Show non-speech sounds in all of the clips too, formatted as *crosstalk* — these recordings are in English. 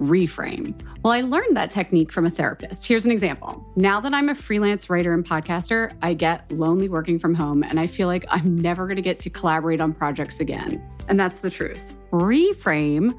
reframe. Well, I learned that technique from a therapist. Here's an example. Now that I'm a freelance writer and podcaster, I get lonely working from home and I feel like I'm never going to get to collaborate on projects again. And that's the truth. Reframe,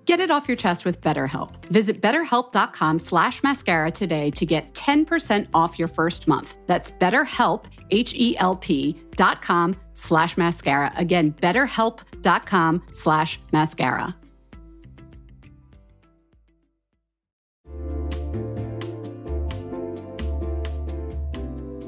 Get it off your chest with BetterHelp. Visit betterhelp.com slash mascara today to get 10% off your first month. That's betterhelp, H-E-L-P dot com slash mascara. Again, betterhelp.com slash mascara.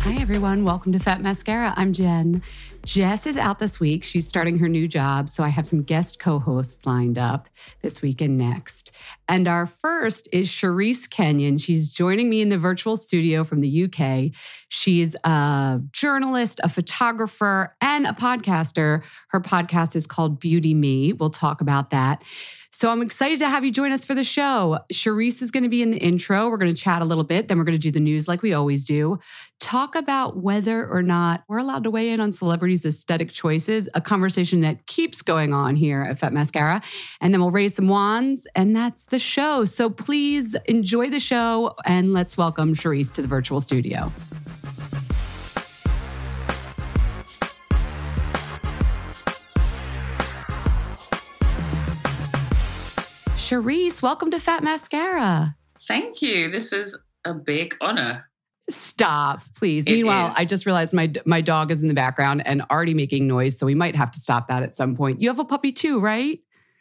Hi, everyone. Welcome to Fat Mascara. I'm Jen. Jess is out this week. She's starting her new job. So I have some guest co hosts lined up this week and next. And our first is Charisse Kenion. She's joining me in the virtual studio from the UK. She's a journalist, a photographer, and a podcaster. Her podcast is called Beauty Me. We'll talk about that. So I'm excited to have you join us for the show. Charisse is going to be in the intro. We're going to chat a little bit, then we're going to do the news like we always do. Talk about whether or not we're allowed to weigh in on celebrities' aesthetic choices, a conversation that keeps going on here at Fat Mascara. And then we'll raise some wands, and that's the show. So please enjoy the show, and let's welcome Charisse to the virtual studio. Charisse, welcome to Fat Mascara. Thank you. This is a big honor. Stop, please. It Meanwhile, is. I just realized my my dog is in the background and already making noise, so we might have to stop that at some point. You have a puppy too, right?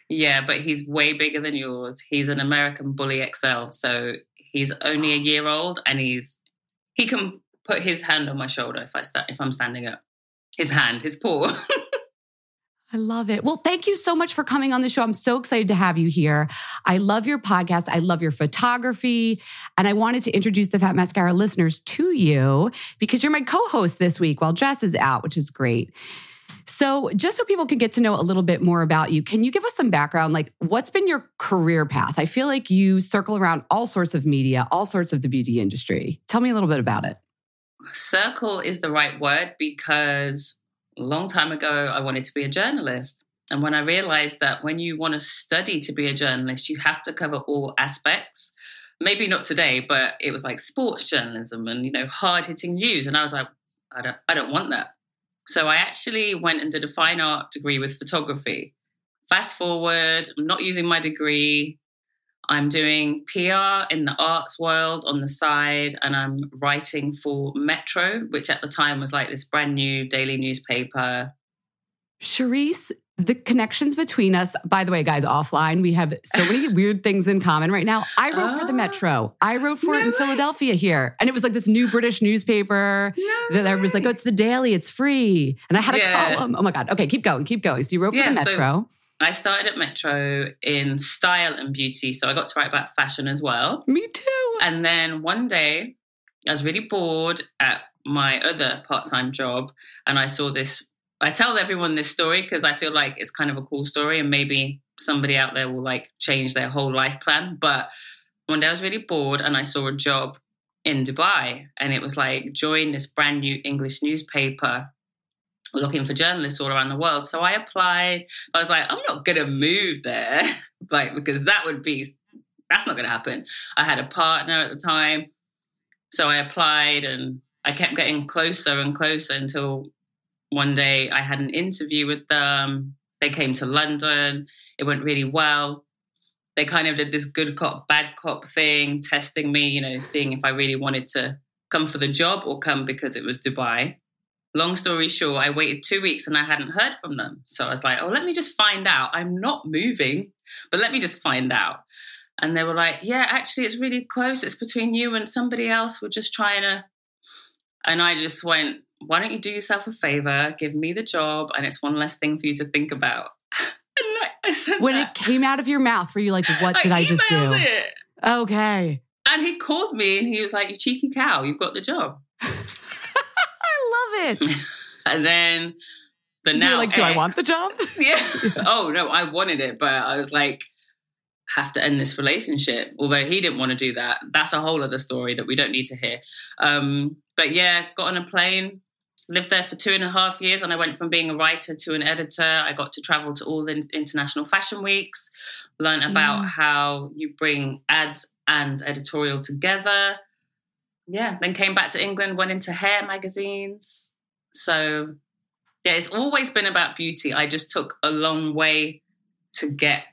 Yeah, but he's way bigger than yours. He's an American Bully XL, so he's only a year old, and he's he can put his hand on my shoulder if I sta- if I'm standing up. His hand, his paw. *laughs* I love it. Well, thank you so much for coming on the show. I'm so excited to have you here. I love your podcast. I love your photography. And I wanted to introduce the Fat Mascara listeners to you because you're my co host this week while Jess is out, which is great. So, just so people can get to know a little bit more about you, can you give us some background? Like, what's been your career path? I feel like you circle around all sorts of media, all sorts of the beauty industry. Tell me a little bit about it. Circle is the right word because a long time ago, I wanted to be a journalist. And when I realized that when you want to study to be a journalist, you have to cover all aspects. Maybe not today, but it was like sports journalism and you know hard hitting news. And I was like, I don't, I don't want that. So I actually went and did a fine art degree with photography. Fast forward, I'm not using my degree. I'm doing PR in the arts world on the side, and I'm writing for Metro, which at the time was like this brand new daily newspaper. Charisse, the connections between us, by the way, guys, offline, we have so many *laughs* weird things in common right now. I wrote oh, for the ah. Metro. I wrote for no it in way. Philadelphia here. And it was like this new British newspaper no that was like, oh, it's the daily, it's free. And I had a yeah. column. Oh my God. Okay, keep going, keep going. So you wrote for yeah, the Metro. So I started at Metro in style and beauty. So I got to write about fashion as well. Me too. And then one day I was really bored at my other part time job. And I saw this. I tell everyone this story because I feel like it's kind of a cool story and maybe somebody out there will like change their whole life plan. But one day I was really bored and I saw a job in Dubai and it was like join this brand new English newspaper looking for journalists all around the world. So I applied. I was like, I'm not going to move there, *laughs* like, because that would be, that's not going to happen. I had a partner at the time. So I applied and I kept getting closer and closer until one day I had an interview with them. They came to London. It went really well. They kind of did this good cop, bad cop thing, testing me, you know, seeing if I really wanted to come for the job or come because it was Dubai long story short, I waited two weeks and I hadn't heard from them. So I was like, oh, let me just find out. I'm not moving, but let me just find out. And they were like, yeah, actually, it's really close. It's between you and somebody else. We're just trying to. And I just went, why don't you do yourself a favor? Give me the job, and it's one less thing for you to think about. *laughs* I, I said when that. it came out of your mouth, were you like, what did I, I just do? It. Okay. And he called me and he was like, you cheeky cow, you've got the job *laughs* it. *laughs* and then the now You're like, do ex, I want the job? *laughs* yeah. *laughs* oh no, I wanted it, but I was like, have to end this relationship. Although he didn't want to do that. That's a whole other story that we don't need to hear. Um, but yeah, got on a plane, lived there for two and a half years, and I went from being a writer to an editor. I got to travel to all the international fashion weeks, learn about mm. how you bring ads and editorial together yeah, then came back to England, went into hair magazines. So, yeah, it's always been about beauty. I just took a long way to get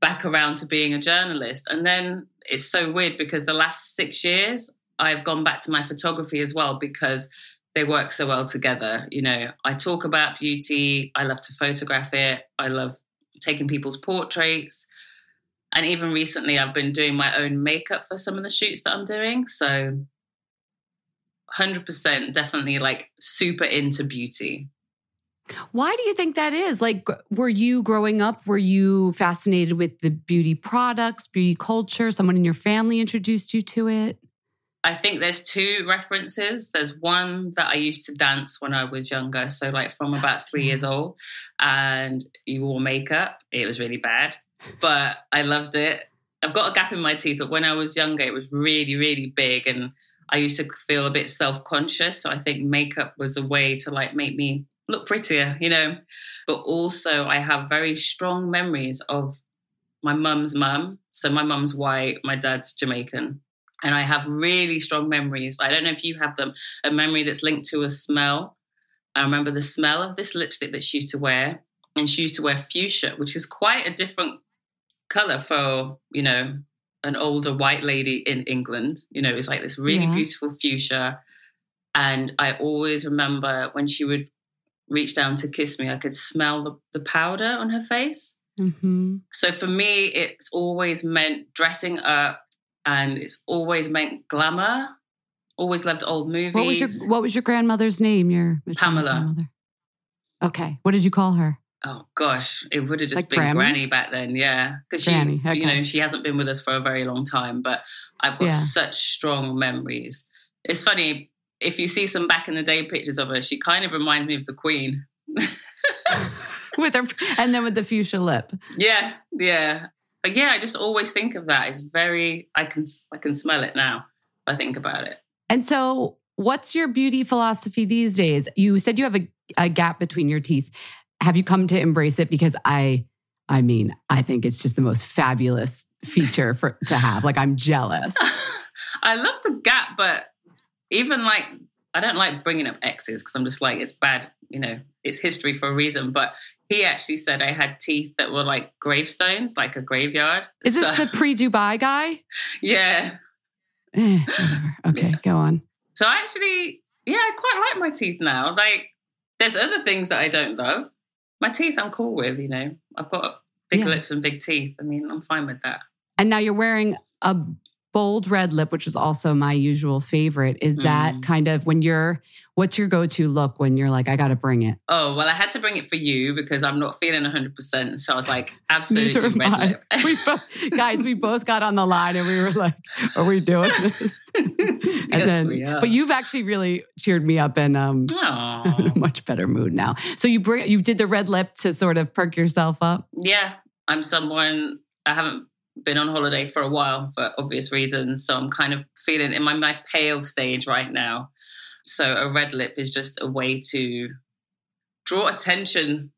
back around to being a journalist. And then it's so weird because the last six years, I've gone back to my photography as well because they work so well together. You know, I talk about beauty, I love to photograph it, I love taking people's portraits. And even recently, I've been doing my own makeup for some of the shoots that I'm doing. So, 100% definitely like super into beauty. Why do you think that is? Like, were you growing up, were you fascinated with the beauty products, beauty culture? Someone in your family introduced you to it? I think there's two references. There's one that I used to dance when I was younger. So, like from about three years *laughs* old, and you wore makeup. It was really bad but I loved it. I've got a gap in my teeth, but when I was younger, it was really, really big, and I used to feel a bit self conscious. So I think makeup was a way to like make me look prettier, you know. But also, I have very strong memories of my mum's mum. So my mum's white, my dad's Jamaican. And I have really strong memories. I don't know if you have them, a memory that's linked to a smell. I remember the smell of this lipstick that she used to wear. And she used to wear fuchsia, which is quite a different color for you know an older white lady in England. You know, it's like this really yeah. beautiful fuchsia. And I always remember when she would reach down to kiss me, I could smell the, the powder on her face. Mm-hmm. So for me, it's always meant dressing up and it's always meant glamour. Always loved old movies. What was your, what was your grandmother's name? Your Pamela. Grandmother? Okay. What did you call her? Oh gosh, it would have just Like been Grammy? Granny back then, yeah. Because she, Granny, you know, she hasn't been with us for a very long time, but I've got Yeah. such strong memories. It's funny if you see some back in the day pictures of her, she kind of reminds me of the Queen. *laughs* with her, and then with the fuchsia lip. Yeah, yeah, but yeah, I just always think of that. It's very, I can, I can smell it now. If I think about it. And so, what's your beauty philosophy these days? You said you have a, a gap between your teeth. Have you come to embrace it? Because I, I mean, I think it's just the most fabulous feature for to have. Like, I'm jealous. *laughs* I love the gap, but even like I don't like bringing up exes because I'm just like it's bad, you know, it's history for a reason. But he actually said I had teeth that were like gravestones, like a graveyard. Is this the pre-Dubai guy? *laughs* yeah. Eh. Okay, Yeah. go on. So I actually, yeah, I quite like my teeth now. Like, there's other things that I don't love. My teeth, I'm cool with. You know, I've got big Yeah. lips and big teeth. I mean, I'm fine with that. And now you're wearing a bold red lip, which is also my usual favorite. Is that Mm. kind of when you're? What's your go-to look when you're like, I got to bring it? Oh well, I had to bring it for you because I'm not feeling 100. percent So I was like, absolutely red I. lip. *laughs* We both, guys, we both got on the line and we were like, "Are we doing this?" *laughs* and Yes, then, we are. but you've actually really cheered me up and um, *laughs* in a much better mood now. So you bring, you did the red lip to sort of perk yourself up. yeah, I'm someone I haven't been on holiday for a while for obvious reasons. So I'm kind of feeling in my, my pale stage right now. So a red lip is just a way to draw attention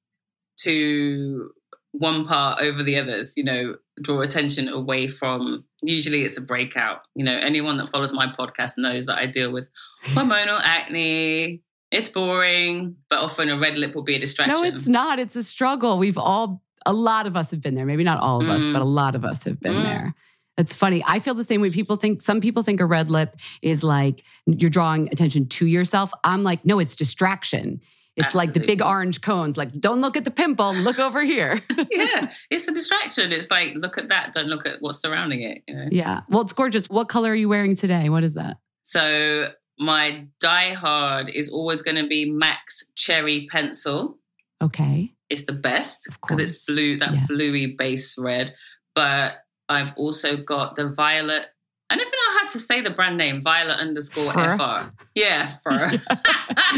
to one part over the others, you know, draw attention away from usually it's a breakout. You know, anyone that follows my podcast knows that I deal with hormonal acne. It's boring, but often a red lip will be a distraction. No, it's not. It's a struggle. We've all, a lot of us have been there. Maybe not all of us, Mm. but a lot of us have been Mm. there. It's funny. I feel the same way. People think, some people think a red lip is like you're drawing attention to yourself. I'm like, no, it's distraction. It's like the big orange cones. Like, don't look at the pimple, look over here. *laughs* yeah, *laughs* it's a distraction. It's like, look at that. Don't look at what's surrounding it. You know. yeah. Well, it's gorgeous. What color are you wearing today? What is that? So my die hard is always going to be MAC Cherry Pencil. Okay. It's the best because it's blue, that Yes. bluey base red. But I've also got the violet. I never know how to say the brand name. Violet underscore Fur? fr. Yeah, fur. *laughs*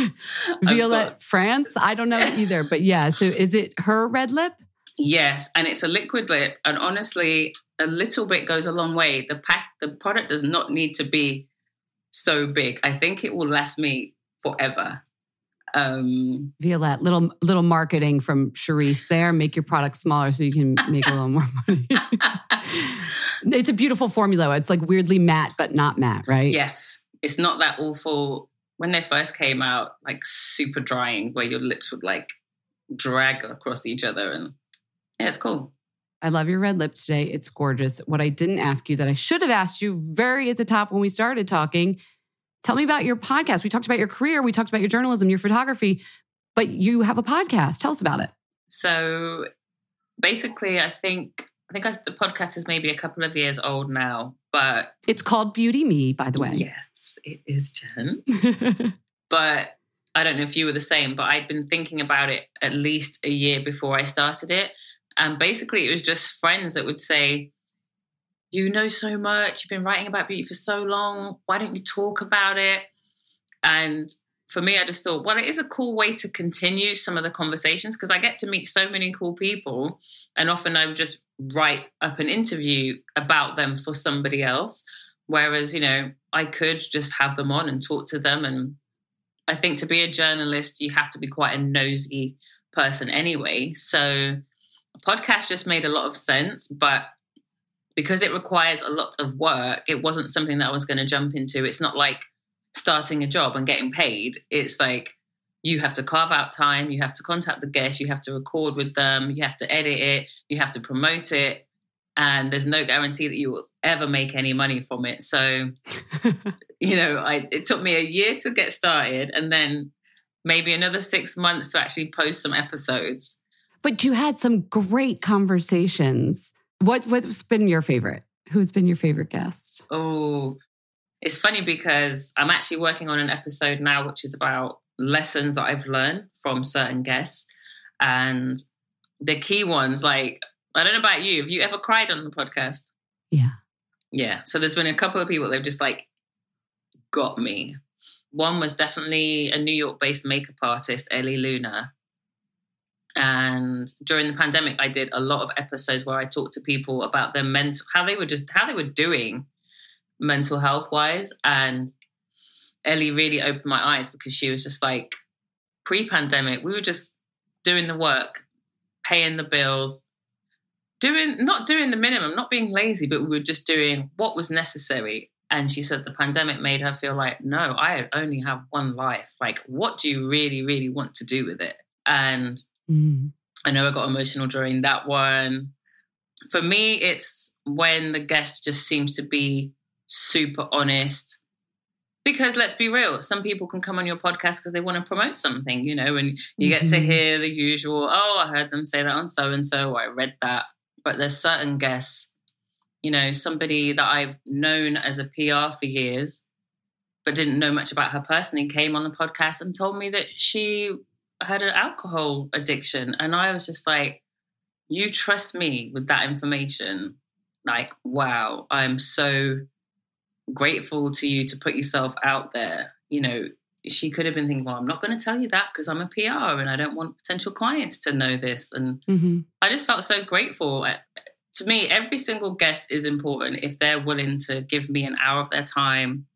*laughs* Violet got- France? I don't know *laughs* either, but yeah. So is it her red lip? Yes, and it's a liquid lip, and honestly, a little bit goes a long way. The pack, the product does not need to be so big. I think it will last me forever. Um, Violette, little little marketing from Charisse there. Make your product smaller so you can make a little more money. *laughs* it's a beautiful formula. It's like weirdly matte, but not matte, right? yes, it's not that awful. When they first came out, like super drying, where your lips would like drag across each other, and yeah, it's cool. I love your red lip today. It's gorgeous. What I didn't ask you that I should have asked you very at the top when we started talking. Tell me about your podcast. We talked about your career, we talked about your journalism, your photography, but you have a podcast. Tell us about it. So basically, I think I think I, the podcast is maybe a couple of years old now, but It's called Beauty Me, by the way. yes, it is, Jen. *laughs* but I don't know if you were the same, but I'd been thinking about it at least a year before I started it. And basically, it was just friends that would say, You know so much, you've been writing about beauty for so long. Why don't you talk about it? And for me, I just thought, well, it is a cool way to continue some of the conversations because I get to meet so many cool people. And often I would just write up an interview about them for somebody else. Whereas, you know, I could just have them on and talk to them. And I think to be a journalist, you have to be quite a nosy person anyway. So a podcast just made a lot of sense. But because it requires a lot of work, it wasn't something that I was going to jump into. It's not like starting a job and getting paid. It's like you have to carve out time, you have to contact the guests, you have to record with them, you have to edit it, you have to promote it. And there's no guarantee that you will ever make any money from it. So, *laughs* you know, I, it took me a year to get started and then maybe another six months to actually post some episodes. but you had some great conversations. What what's been your favorite? Who's been your favorite guest? Oh, it's funny because I'm actually working on an episode now, which is about lessons that I've learned from certain guests. And the key ones, like I don't know about you. Have you ever cried on the podcast? Yeah. Yeah. So there's been a couple of people that have just like got me. One was definitely a New York based makeup artist, Ellie Luna. And during the pandemic, I did a lot of episodes where I talked to people about their mental, how they were just, how they were doing mental health wise. And Ellie really opened my eyes because she was just like, pre pandemic, we were just doing the work, paying the bills, doing, not doing the minimum, not being lazy, but we were just doing what was necessary. And she said the pandemic made her feel like, no, I only have one life. Like, what do you really, really want to do with it? And Mm. I know I got emotional during that one. For me, it's when the guest just seems to be super honest. Because let's be real, some people can come on your podcast because they want to promote something, you know, and you get to Mhm. hear the usual, oh, I heard them say that on so and so, I read that. But there's certain guests, you know, somebody that I've known as a PR for years, but didn't know much about her personally, came on the podcast and told me that she had an alcohol addiction. And I was just like, you trust me with that information. Like, wow, I'm so grateful to you to put yourself out there. You know, she could have been thinking, well, I'm not going to tell you that because I'm a PR and I don't want potential clients to know this. And hmm I just felt so grateful. To me, every single guest is important if they're willing to give me an hour of their time.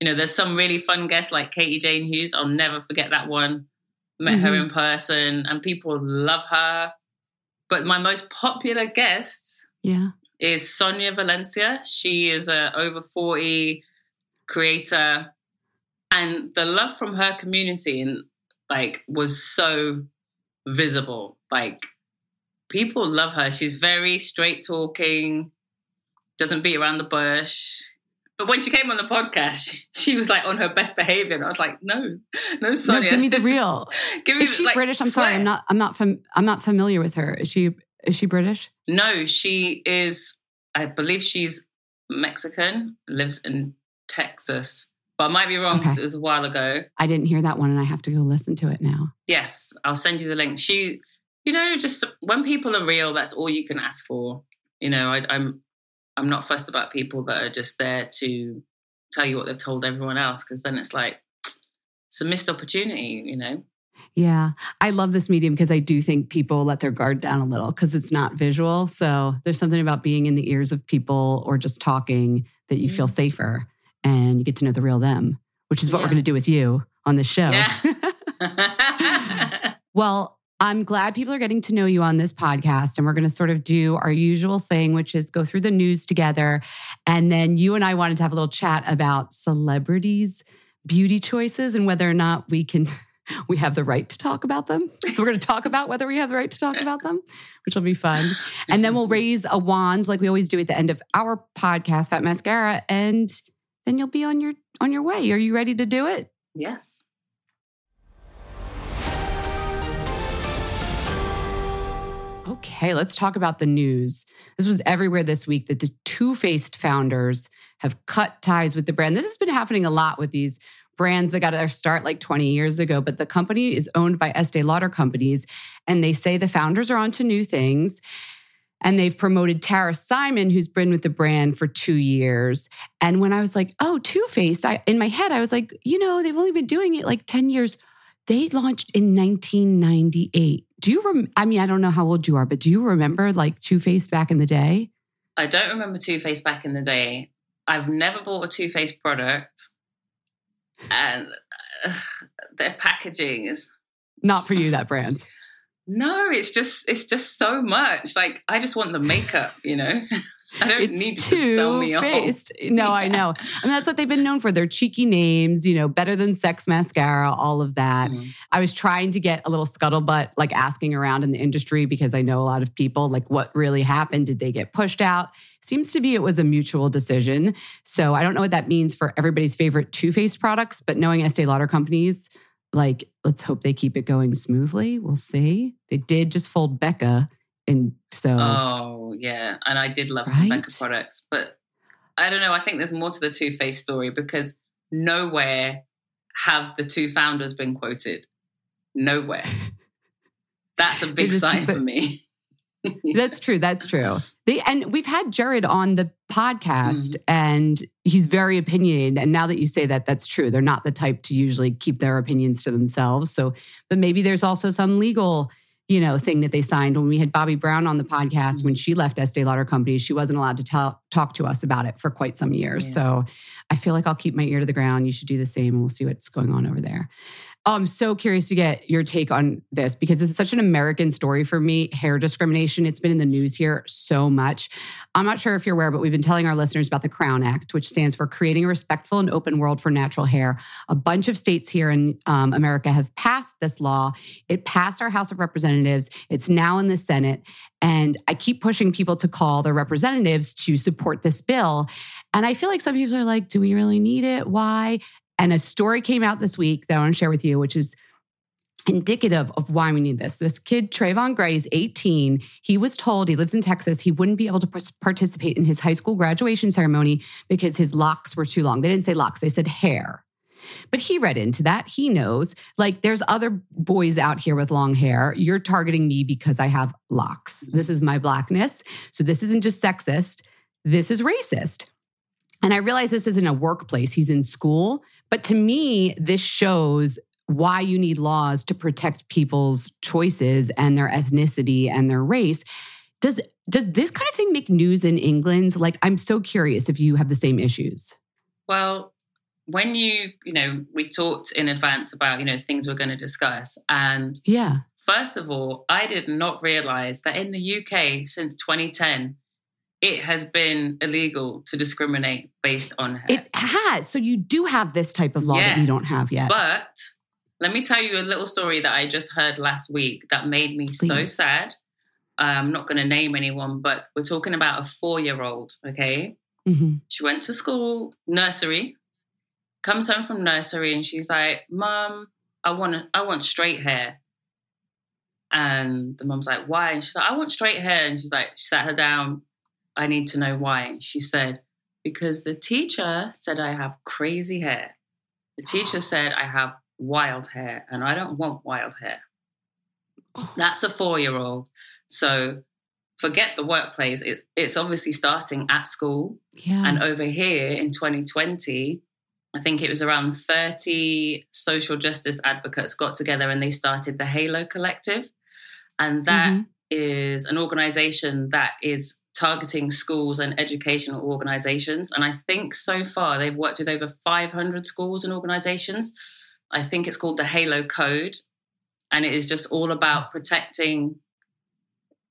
You know, there's some really fun guests like Katie Jane Hughes. I'll never forget that one. Met her Mhm. in person and people love her. But my most popular guest Yeah. is Sonia Valencia. She is a over 40 creator and the love from her community and like was so visible. Like people love her. She's very straight talking, doesn't beat around the bush. But when she came on the podcast, she, she was like on her best behavior, and I was like, "No, no, No, Sonia, give me the real. *laughs* give me Is she like, British? I'm sorry. swear. I'm not. I'm not. Fam- I'm not familiar with her. Is she? Is she British? No, she is. I believe she's Mexican. Lives in Texas, but I might be wrong because Okay. it was a while ago. I didn't hear that one, and I have to go listen to it now. Yes, I'll send you the link. She, you know, just when people are real, that's all you can ask for. You know, I, I'm, I'm not fussed about people that are just there to tell you what they've told everyone else, because then it's like it's a missed opportunity. You know. Yeah, I love this medium because I do think people let their guard down a little because it's not visual. So there's something about being in the ears of people or just talking that you feel Mm. safer and you get to know the real them, which is what we're going to do with you on this show. Yeah. *laughs* Well, I'm glad people are getting to know you on this podcast. And we're going to sort of do our usual thing, which is go through the news together. And then you and I wanted to have a little chat about celebrities' beauty choices and whether or not we can. *laughs* We have the right to talk about them. So, we're going to talk about whether we have the right to talk about them, which will be fun. And then we'll raise a wand like we always do at the end of our podcast, Fat Mascara. And then you'll be on your on your way. Are you ready to do it? yes. Okay, let's talk about the news. This was everywhere this week that the Too Faced founders have cut ties with the brand. This has been happening a lot with these brands that got their start like 20 years ago, but the company is owned by Estee Lauder companies, and they say the founders are onto new things. And they've promoted Tara Simon, who's been with the brand for two years. And when I was like, oh, Too Faced, I in my head, I was like, you know, they've only been doing it like 10 years. They launched in 1998. Do you rem- I mean, I don't know how old you are, but do you remember like Too Faced back in the day? I don't remember Too Faced back in the day. I've never bought a Too Faced product, and uh, their packaging is Not for you, that brand. *laughs* no. It's just it's just so much. Like I just want the makeup, you know. *laughs* I don't It's need to sell me off. Too-Faced. No, I know. I mean, that's what they've been known for. Their cheeky names, you know, better than sex mascara, all of that. Mm. I was trying to get a little scuttlebutt, like asking around in the industry because I know a lot of people, like what really happened? Did they get pushed out? Seems to be it was a mutual decision. So I don't know what that means for everybody's favorite Too Faced products, but knowing Estee Lauder companies, like let's hope they keep it going smoothly. We'll see. They did just fold Becca. And so Oh yeah, and I did love some Becca products, but I don't know. I think there's more to the Too Faced story because nowhere have the two founders been quoted. Nowhere. *laughs* That's a big sign for me. *laughs* that's true. That's true. They, and we've had Jerrod on the podcast mm. and he's very opinionated. And now that you say that, that's true. They're not the type to usually keep their opinions to themselves. So, but maybe there's also some legal you know, thing that they signed when we had Bobbi Brown on the podcast when she left Estee Lauder Company. She wasn't allowed to tell, talk to us about it for quite some years. Yeah. So I feel like I'll keep my ear to the ground. You should do the same and we'll see what's going on over there. Oh, I'm so curious to get your take on this because this is such an American story for me. Hair discrimination. It's been in the news here so much. I'm not sure if you're aware, but we've been telling our listeners about the Crown Act, which stands for Creating a Respectful and Open World for Natural Hair. A bunch of states here in um, America have passed this law. It passed our House of Representatives. It's now in the Senate. And I keep pushing people to call their representatives to support this bill. And I feel like some people are like, do we really need it? Why? And a story came out this week that I want to share with you, which is indicative of why we need this. This kid, Trayvon Gray, is 18. He was told he lives in Texas. He wouldn't be able to participate in his high school graduation ceremony because his locks were too long. They didn't say locks, they said hair. But he read into that. He knows, like, there's other boys out here with long hair. You're targeting me because I have locks. This is my blackness. So this isn't just sexist, this is racist. And I realize this isn't a workplace, he's in school. But to me, this shows why you need laws to protect people's choices and their ethnicity and their race. Does does this kind of thing make news in England? Like I'm so curious if you have the same issues. Well, when you, you know, we talked in advance about, you know, things we're going to discuss and Yeah. First of all, I did not realize that in the UK since 2010 it has been illegal to discriminate based on hair. It has. So you do have this type of law yes, that we don't have yet. But let me tell you a little story that I just heard last week that made me Please. so sad. I'm not going to name anyone, but we're talking about a four year old, okay? Mm-hmm. She went to school, nursery, comes home from nursery, and she's like, Mom, I want I want straight hair. And the mom's like, Why? And she's like, I want straight hair. And she's like, she sat her down, I need to know why. She said, Because the teacher said I have crazy hair. The teacher *gasps* said I have wild hair, and I don't want wild hair. That's a four year old. So forget the workplace. It, it's obviously starting at school. Yeah. And over here in 2020, I think it was around 30 social justice advocates got together and they started the Halo Collective. And that mm-hmm. is an organization that is targeting schools and educational organizations. And I think so far they've worked with over 500 schools and organizations. I think it's called the Halo Code. And it is just all about protecting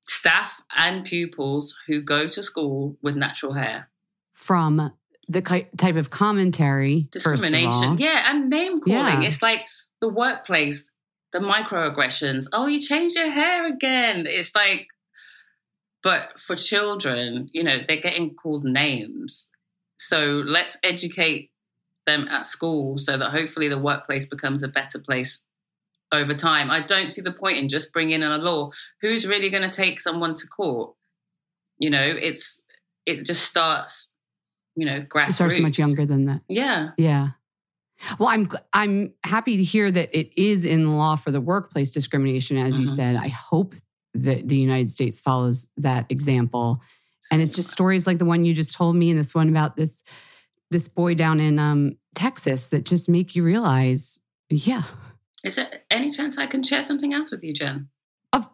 staff and pupils who go to school with natural hair. From the type of commentary, discrimination. Yeah. And name calling. Yeah. It's like the workplace, the microaggressions. Oh, you changed your hair again. It's like, but for children, you know, they're getting called names. So let's educate them at school so that hopefully the workplace becomes a better place over time. I don't see the point in just bringing in a law. Who's really going to take someone to court? You know, it's it just starts, you know, grassroots. It starts much younger than that. Yeah, yeah. Well, I'm I'm happy to hear that it is in the law for the workplace discrimination, as mm-hmm. you said. I hope that the United States follows that example. And it's just stories like the one you just told me and this one about this this boy down in um, Texas that just make you realize, yeah. Is there any chance I can share something else with you, Jen? Of,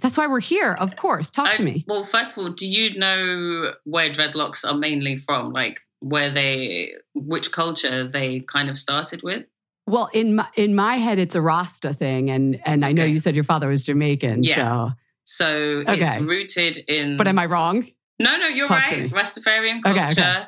that's why we're here. Of course, talk I, to me. Well, first of all, do you know where dreadlocks are mainly from? Like where they, which culture they kind of started with? Well, in my in my head, it's a Rasta thing, and and I know you said your father was Jamaican. Yeah. So, so okay. it's rooted in. But am I wrong? No, no, you're Talk right. Rastafarian culture, okay, okay.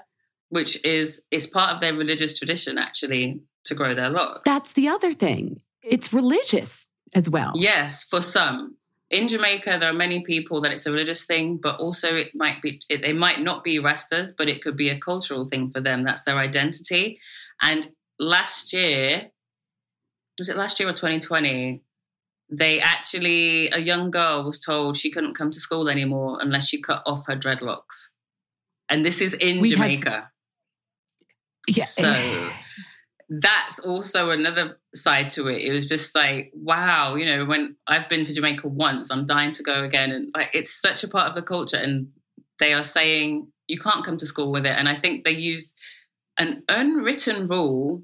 which is is part of their religious tradition, actually, to grow their locks. That's the other thing. It's religious as well. Yes, for some. In Jamaica, there are many people that it's a religious thing, but also it might be it, they might not be Rastas, but it could be a cultural thing for them. That's their identity. And last year, was it last year or 2020? They actually, a young girl was told she couldn't come to school anymore unless she cut off her dreadlocks. And this is in we Jamaica. Had, yeah. So that's also another side to it. It was just like, wow, you know, when I've been to Jamaica once, I'm dying to go again. And like, it's such a part of the culture. And they are saying you can't come to school with it. And I think they used an unwritten rule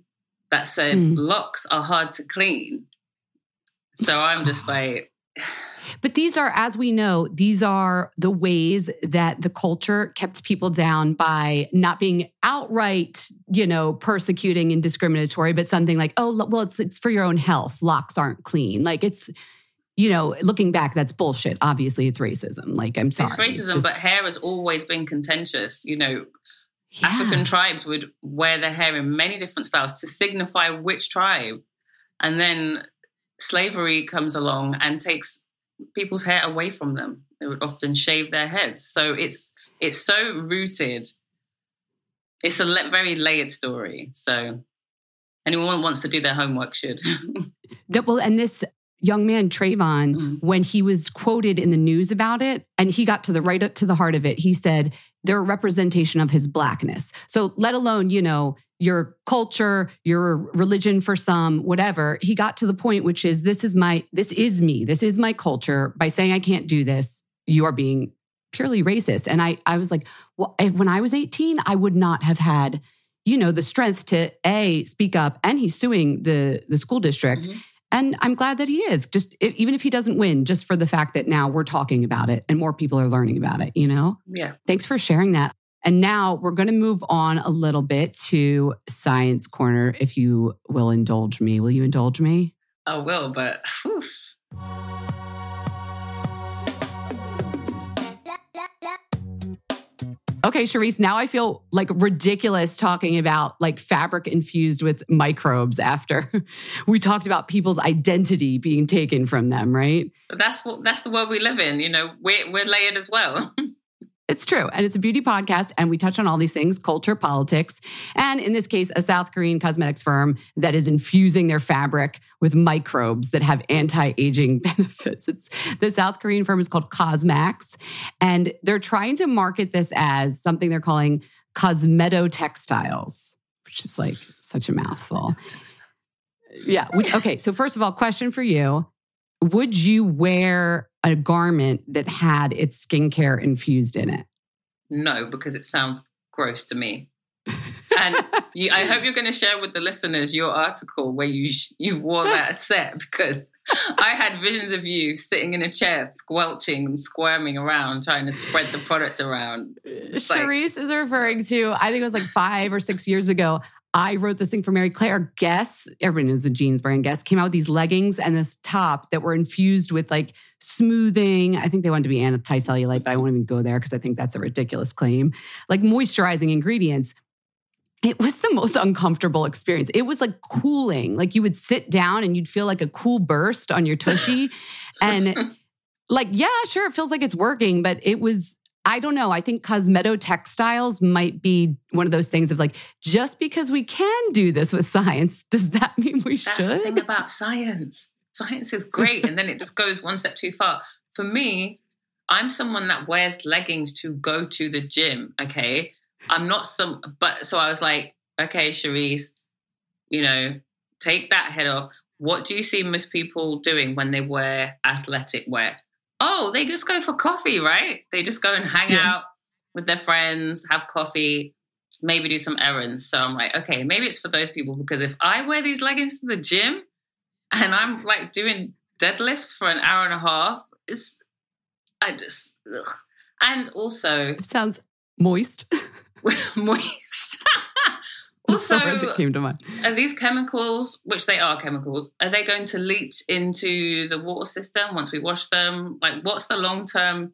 that said mm. locks are hard to clean. So I'm just like, but these are, as we know, these are the ways that the culture kept people down by not being outright, you know, persecuting and discriminatory, but something like, oh, well, it's it's for your own health. Locks aren't clean. Like it's, you know, looking back, that's bullshit. Obviously, it's racism. Like I'm sorry, it's racism, it's just... but hair has always been contentious. You know, yeah. African tribes would wear their hair in many different styles to signify which tribe, and then slavery comes along and takes people's hair away from them. They would often shave their heads. So it's it's so rooted. It's a le- very layered story. So anyone wants to do their homework should. *laughs* that, well, and this young man Trayvon, mm. when he was quoted in the news about it, and he got to the right up to the heart of it, he said they're a representation of his blackness. So let alone, you know, your culture, your religion for some, whatever. He got to the point which is this is my this is me. This is my culture. By saying I can't do this, you are being purely racist. And I I was like, well, when I was 18, I would not have had, you know, the strength to A, speak up and he's suing the the school district. Mm-hmm. And I'm glad that he is. Just even if he doesn't win, just for the fact that now we're talking about it and more people are learning about it, you know? Yeah. Thanks for sharing that. And now we're going to move on a little bit to Science Corner, if you will indulge me. Will you indulge me? I will, but. Whew. Okay, Charisse, now I feel like ridiculous talking about like fabric infused with microbes after *laughs* we talked about people's identity being taken from them, right? That's what that's the world we live in. You know, we're we're layered as well. *laughs* It's true. And it's a beauty podcast. And we touch on all these things culture, politics, and in this case, a South Korean cosmetics firm that is infusing their fabric with microbes that have anti aging *laughs* benefits. It's the South Korean firm is called Cosmax. And they're trying to market this as something they're calling cosmetotextiles, which is like such a mouthful. Yeah. Okay. So, first of all, question for you Would you wear a garment that had its skincare infused in it? No, because it sounds gross to me. *laughs* and you, I hope you're going to share with the listeners your article where you you wore that *laughs* set because I had visions of you sitting in a chair, squelching and squirming around, trying to spread the product around. It's Charisse like, is referring to, I think it was like five or six years ago. I wrote this thing for Marie Claire. Guess, everyone knows the jeans brand. Guess came out with these leggings and this top that were infused with like smoothing. I think they wanted to be anti-cellulite, but I won't even go there because I think that's a ridiculous claim. Like moisturizing ingredients. It was the most uncomfortable experience. It was like cooling. Like you would sit down and you'd feel like a cool burst on your tushy. and like, yeah, sure, it feels like it's working, but it was I don't know. I think cosmeto textiles might be one of those things of like, just because we can do this with science, does that mean we That's should? That's the thing about science. Science is great. and then it just goes one step too far. For me, I'm someone that wears leggings to go to the gym. Okay. I'm not some, but so I was like, okay, Charisse, you know, take that head off. What do you see most people doing when they wear athletic wear? Oh, they just go for coffee, right? They just go and hang yeah. out with their friends, have coffee, maybe do some errands. So I'm like, okay, maybe it's for those people because if I wear these leggings to the gym and I'm like doing deadlifts for an hour and a half, it's I just ugh. and also it sounds moist. *laughs* *laughs* moist. Also, that came to mind. Are these chemicals, which they are chemicals, are they going to leach into the water system once we wash them? Like, what's the long term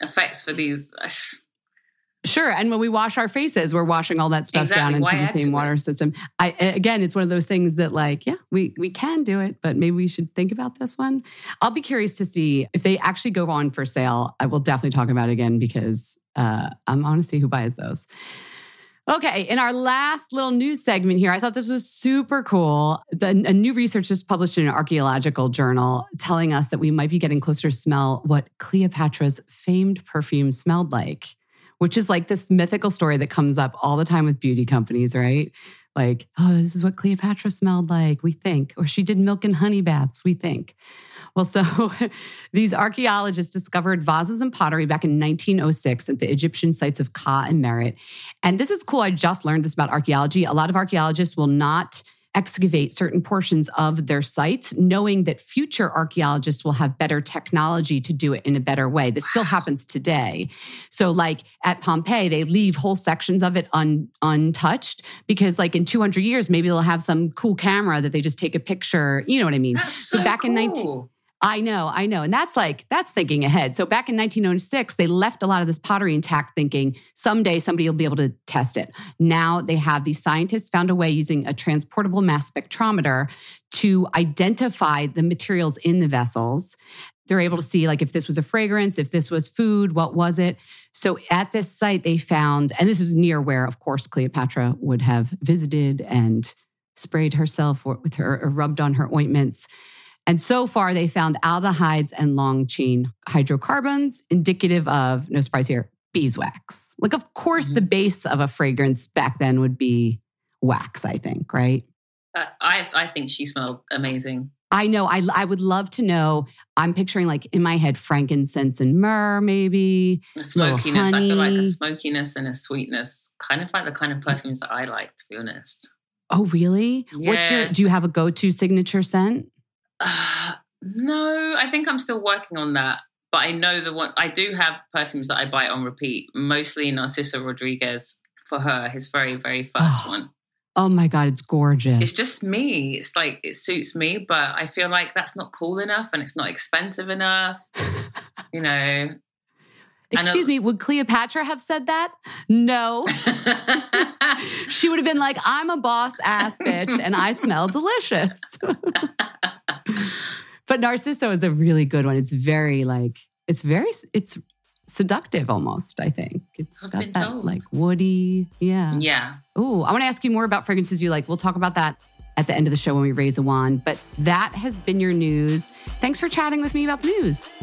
effects for these? Sure. And when we wash our faces, we're washing all that stuff exactly. down into Why the same water it? system. I again, it's one of those things that like, yeah, we we can do it, but maybe we should think about this one. I'll be curious to see if they actually go on for sale. I will definitely talk about it again because uh, I'm see who buys those. Okay, in our last little news segment here, I thought this was super cool. The, a new research just published in an archaeological journal telling us that we might be getting closer to smell what Cleopatra's famed perfume smelled like, which is like this mythical story that comes up all the time with beauty companies, right? Like, oh, this is what Cleopatra smelled like, we think. Or she did milk and honey baths, we think. Well, so *laughs* these archaeologists discovered vases and pottery back in 1906 at the Egyptian sites of Kha and Merit. And this is cool. I just learned this about archaeology. A lot of archaeologists will not excavate certain portions of their sites, knowing that future archaeologists will have better technology to do it in a better way. This still happens today. So, like at Pompeii, they leave whole sections of it un, untouched because, like in 200 years, maybe they'll have some cool camera that they just take a picture. You know what I mean? That's so, so back cool. in 19. I know, I know. And that's like, that's thinking ahead. So back in 1906, they left a lot of this pottery intact, thinking someday somebody will be able to test it. Now they have these scientists found a way using a transportable mass spectrometer to identify the materials in the vessels. They're able to see, like, if this was a fragrance, if this was food, what was it? So at this site, they found, and this is near where, of course, Cleopatra would have visited and sprayed herself with her or rubbed on her ointments and so far, they found aldehydes and long chain hydrocarbons, indicative of, no surprise here, beeswax. Like, of course, mm-hmm. the base of a fragrance back then would be wax, I think, right? Uh, I, I think she smelled amazing. I know. I, I would love to know. I'm picturing, like, in my head, frankincense and myrrh, maybe. A smokiness. I feel like a smokiness and a sweetness, kind of like the kind of perfumes that I like, to be honest. Oh, really? Yeah. What's your, do you have a go to signature scent? Uh, no, I think I'm still working on that. But I know the one I do have perfumes that I buy on repeat, mostly Narciso Rodriguez for her, his very, very first oh. *gasps* one. Oh my God, it's gorgeous. It's just me. It's like it suits me, but I feel like that's not cool enough and it's not expensive enough. *laughs* you know. Excuse me, would Cleopatra have said that? No. *laughs* she would have been like, I'm a boss ass bitch and I smell delicious. but Narciso is a really good one. It's very like it's very it's seductive almost, I think. It's I've got that told. like woody. Yeah. Yeah. Ooh, I want to ask you more about fragrances you like. We'll talk about that at the end of the show when we raise a wand. But that has been your news. Thanks for chatting with me about the news.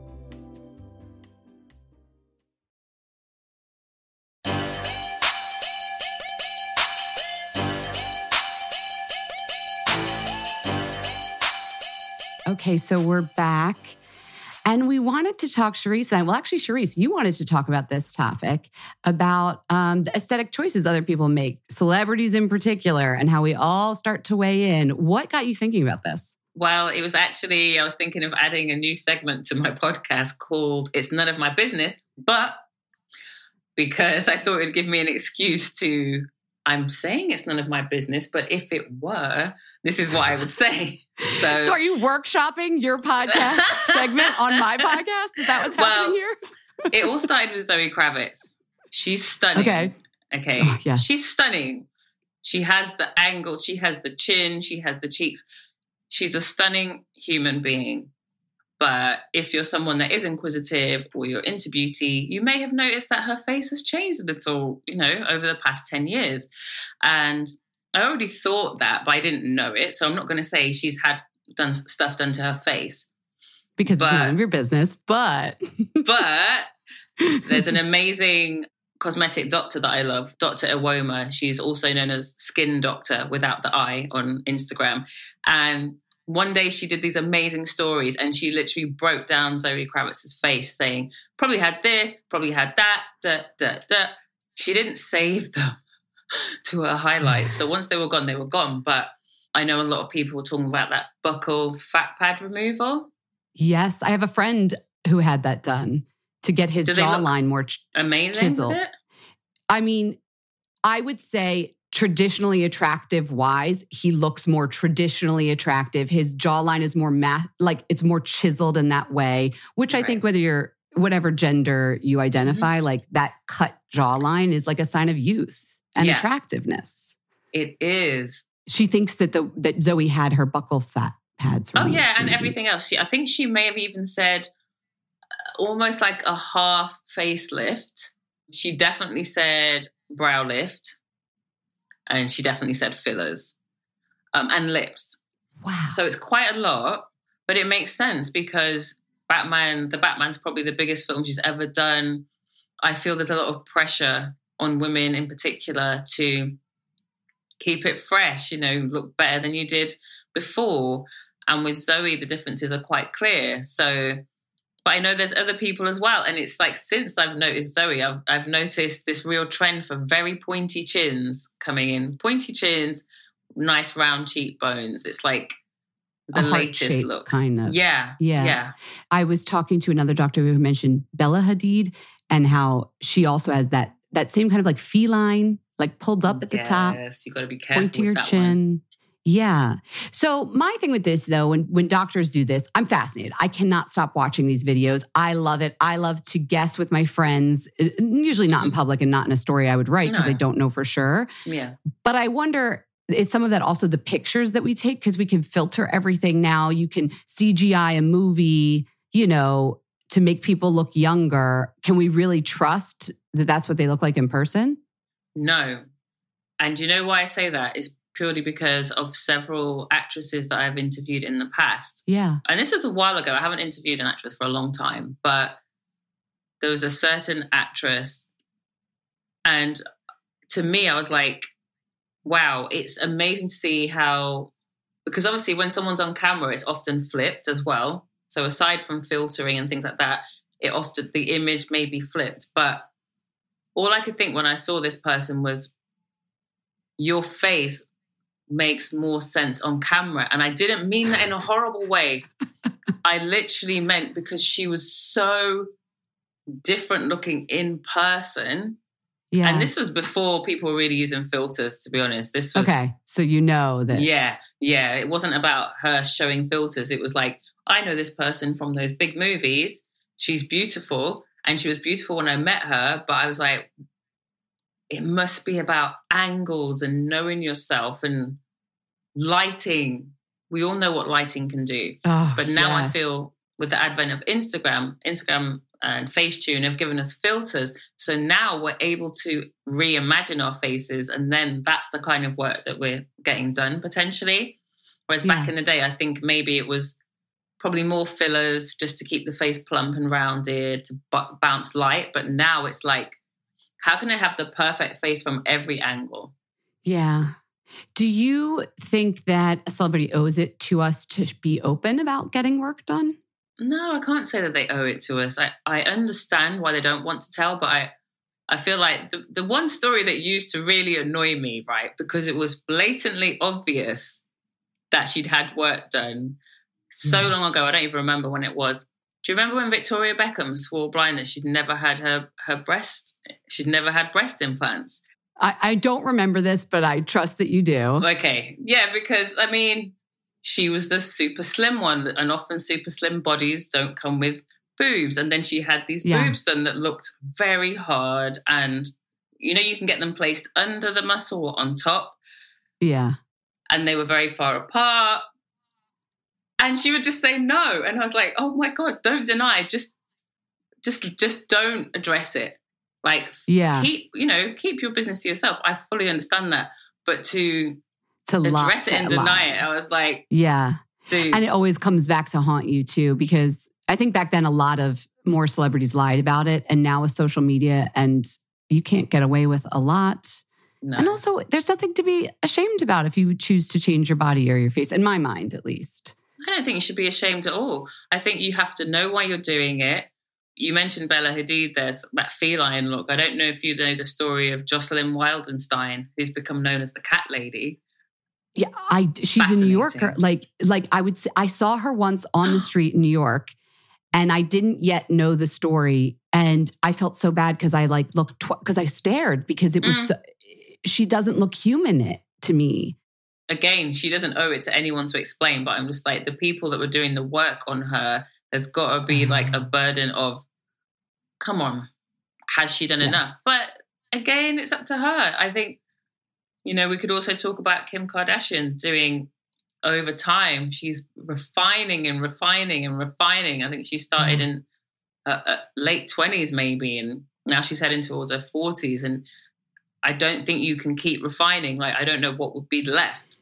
Okay, so we're back. And we wanted to talk, Charisse, and well, actually, Charisse, you wanted to talk about this topic about um, the aesthetic choices other people make, celebrities in particular, and how we all start to weigh in. What got you thinking about this? Well, it was actually, I was thinking of adding a new segment to my podcast called It's None of My Business, but because I thought it would give me an excuse to, I'm saying it's none of my business, but if it were, this is what I would say. So, So, are you workshopping your podcast *laughs* segment on my podcast? Is that what's Well, happening here? it all started with Zoe Kravitz. She's stunning. Okay. Okay. Oh, yes. She's stunning. She has the angle, she has the chin, she has the cheeks. She's a stunning human being. But if you're someone that is inquisitive or you're into beauty, you may have noticed that her face has changed a little, you know, over the past 10 years. And I already thought that, but I didn't know it. So I'm not going to say she's had done stuff done to her face. Because it's none of your business, but *laughs* But there's an amazing cosmetic doctor that I love, Dr. Ewoma. She's also known as Skin Doctor without the I on Instagram. And one day she did these amazing stories and she literally broke down Zoe Kravitz's face, saying, probably had this, probably had that, da, da, da. She didn't save them *laughs* to her highlights. So once they were gone, they were gone. But I know a lot of people were talking about that buccal fat pad removal. yes, I have a friend who had that done to get his Do jawline more ch- Amazing. Chiseled. I mean, I would say traditionally attractive wise, he looks more traditionally attractive. His jawline is more math, like it's more chiseled in that way, which I think whether you're whatever gender you mm-hmm. identify, like that cut jawline is like a sign of youth and Yeah. attractivness. It is. She thinks that the that Zoe had her buccal fat pads. Oh yeah, and everything else. She, I think she may have even said uh, almost like a half facelift. She definitely said brow lift, and she definitely said fillers um, and lips. Wow. So it's quite a lot, but it makes sense because Batman, the Batman's probably the biggest film she's ever done. I feel there's a lot of pressure on women in particular to keep it fresh, you know, look better than you did before. And with Zoe, the differences are quite clear. So, but I know there's other people as well. And it's like since I've noticed Zoe, I've, I've noticed this real trend for very pointy chins coming in. Pointy chins, nice round cheekbones. It's like the latest look. kind of. Yeah. Yeah. Yeah. I was talking to another doctor who mentioned Bella Hadid and how she also has that that same kind of like feline, like pulled up at the top, Yes, you got to be careful point to with your that chin. one. Yeah. So my thing with this though, when when doctors do this, I'm fascinated. I cannot stop watching these videos. I love it. I love to guess with my friends, uh, usually not in public and not in a story I would write because I don't know for sure. Yeah. But I wonder is some of that also the pictures that we take because we can filter everything now. You can CGI a movie, you know, to make people look younger. Can we really trust that that's what they look like in person? No. And you know why I say that is purely because of several actresses that I've interviewed in the past. Yeah. And this was a while ago. I haven't interviewed an actress for a long time, but there was a certain actress. And to me, I was like, wow, it's amazing to see how, because obviously when someone's on camera, it's often flipped as well. So aside from filtering and things like that, it often, the image may be flipped. But all I could think when I saw this person was, your face makes more sense on camera. And I didn't mean that in a horrible way. *laughs* I literally meant because she was so different looking in person. Yeah. And this was before people were really using filters, to be honest. This was okay. So you know that. yeah, yeah. It wasn't about her showing filters. It was like, I know this person from those big movies. She's beautiful. And she was beautiful when I met her. But I was like, it must be about angles and knowing yourself and lighting. We all know what lighting can do. Oh, But now I feel with the advent of Instagram, Instagram and Facetune have given us filters. So now we're able to reimagine our faces. And then that's the kind of work that we're getting done potentially. Whereas back in the day, I think maybe it was probably more fillers just to keep the face plump and rounded, to bu- bounce light. But now it's like, how can I have the perfect face from every angle? Yeah. Do you think that a celebrity owes it to us to be open about getting work done? No, I can't say that they owe it to us. I, I understand why they don't want to tell, but I I feel like the, the one story that used to really annoy me, right, because it was blatantly obvious that she'd had work done so Yeah. long ago. I don't even remember when it was. Do you remember when Victoria Beckham swore blind that she'd never had her her breast she'd never had breast implants? I, I don't remember this, but I trust that you do. Okay. Yeah, because I mean, she was the super slim one, and often super slim bodies don't come with boobs. And then she had these Yeah. boobs done that looked very hard. And, you know, you can get them placed under the muscle or on top, Yeah. and they were very far apart. And she would just say no. And I was like, oh my God, don't deny. Just, just, just don't address it. Like, Yeah. keep, you know, keep your business to yourself. I fully understand that. But to To address it and deny it. I was like, Yeah. dude. And it always comes back to haunt you too, because I think back then a lot of more celebrities lied about it. And now with social media, and you can't get away with a lot. no. And also, there's nothing to be ashamed about if you choose to change your body or your face, in my mind at least. I don't think you should be ashamed at all. I think you have to know why you're doing it. You mentioned Bella Hadid, there's that feline look. I don't know if you know the story of Jocelyn Wildenstein, who's become known as the cat lady. Yeah, I she's a New Yorker. Like like I would say, I saw her once on the *gasps* street in New York and I didn't yet know the story and I felt so bad cuz I like looked because I stared because it was Mm. so, she doesn't look human it to me. Again, she doesn't owe it to anyone to explain, but I'm just like, the people that were doing the work on her, there's got to be like a burden of, come on, has she done Yes. enough? But again, it's up to her. I think, you know, we could also talk about Kim Kardashian doing over time. She's refining and refining and refining. I think she started Mhm. in uh, late 20s, maybe, and now she's heading towards her 40s. And I don't think you can keep refining. Like, I don't know what would be left.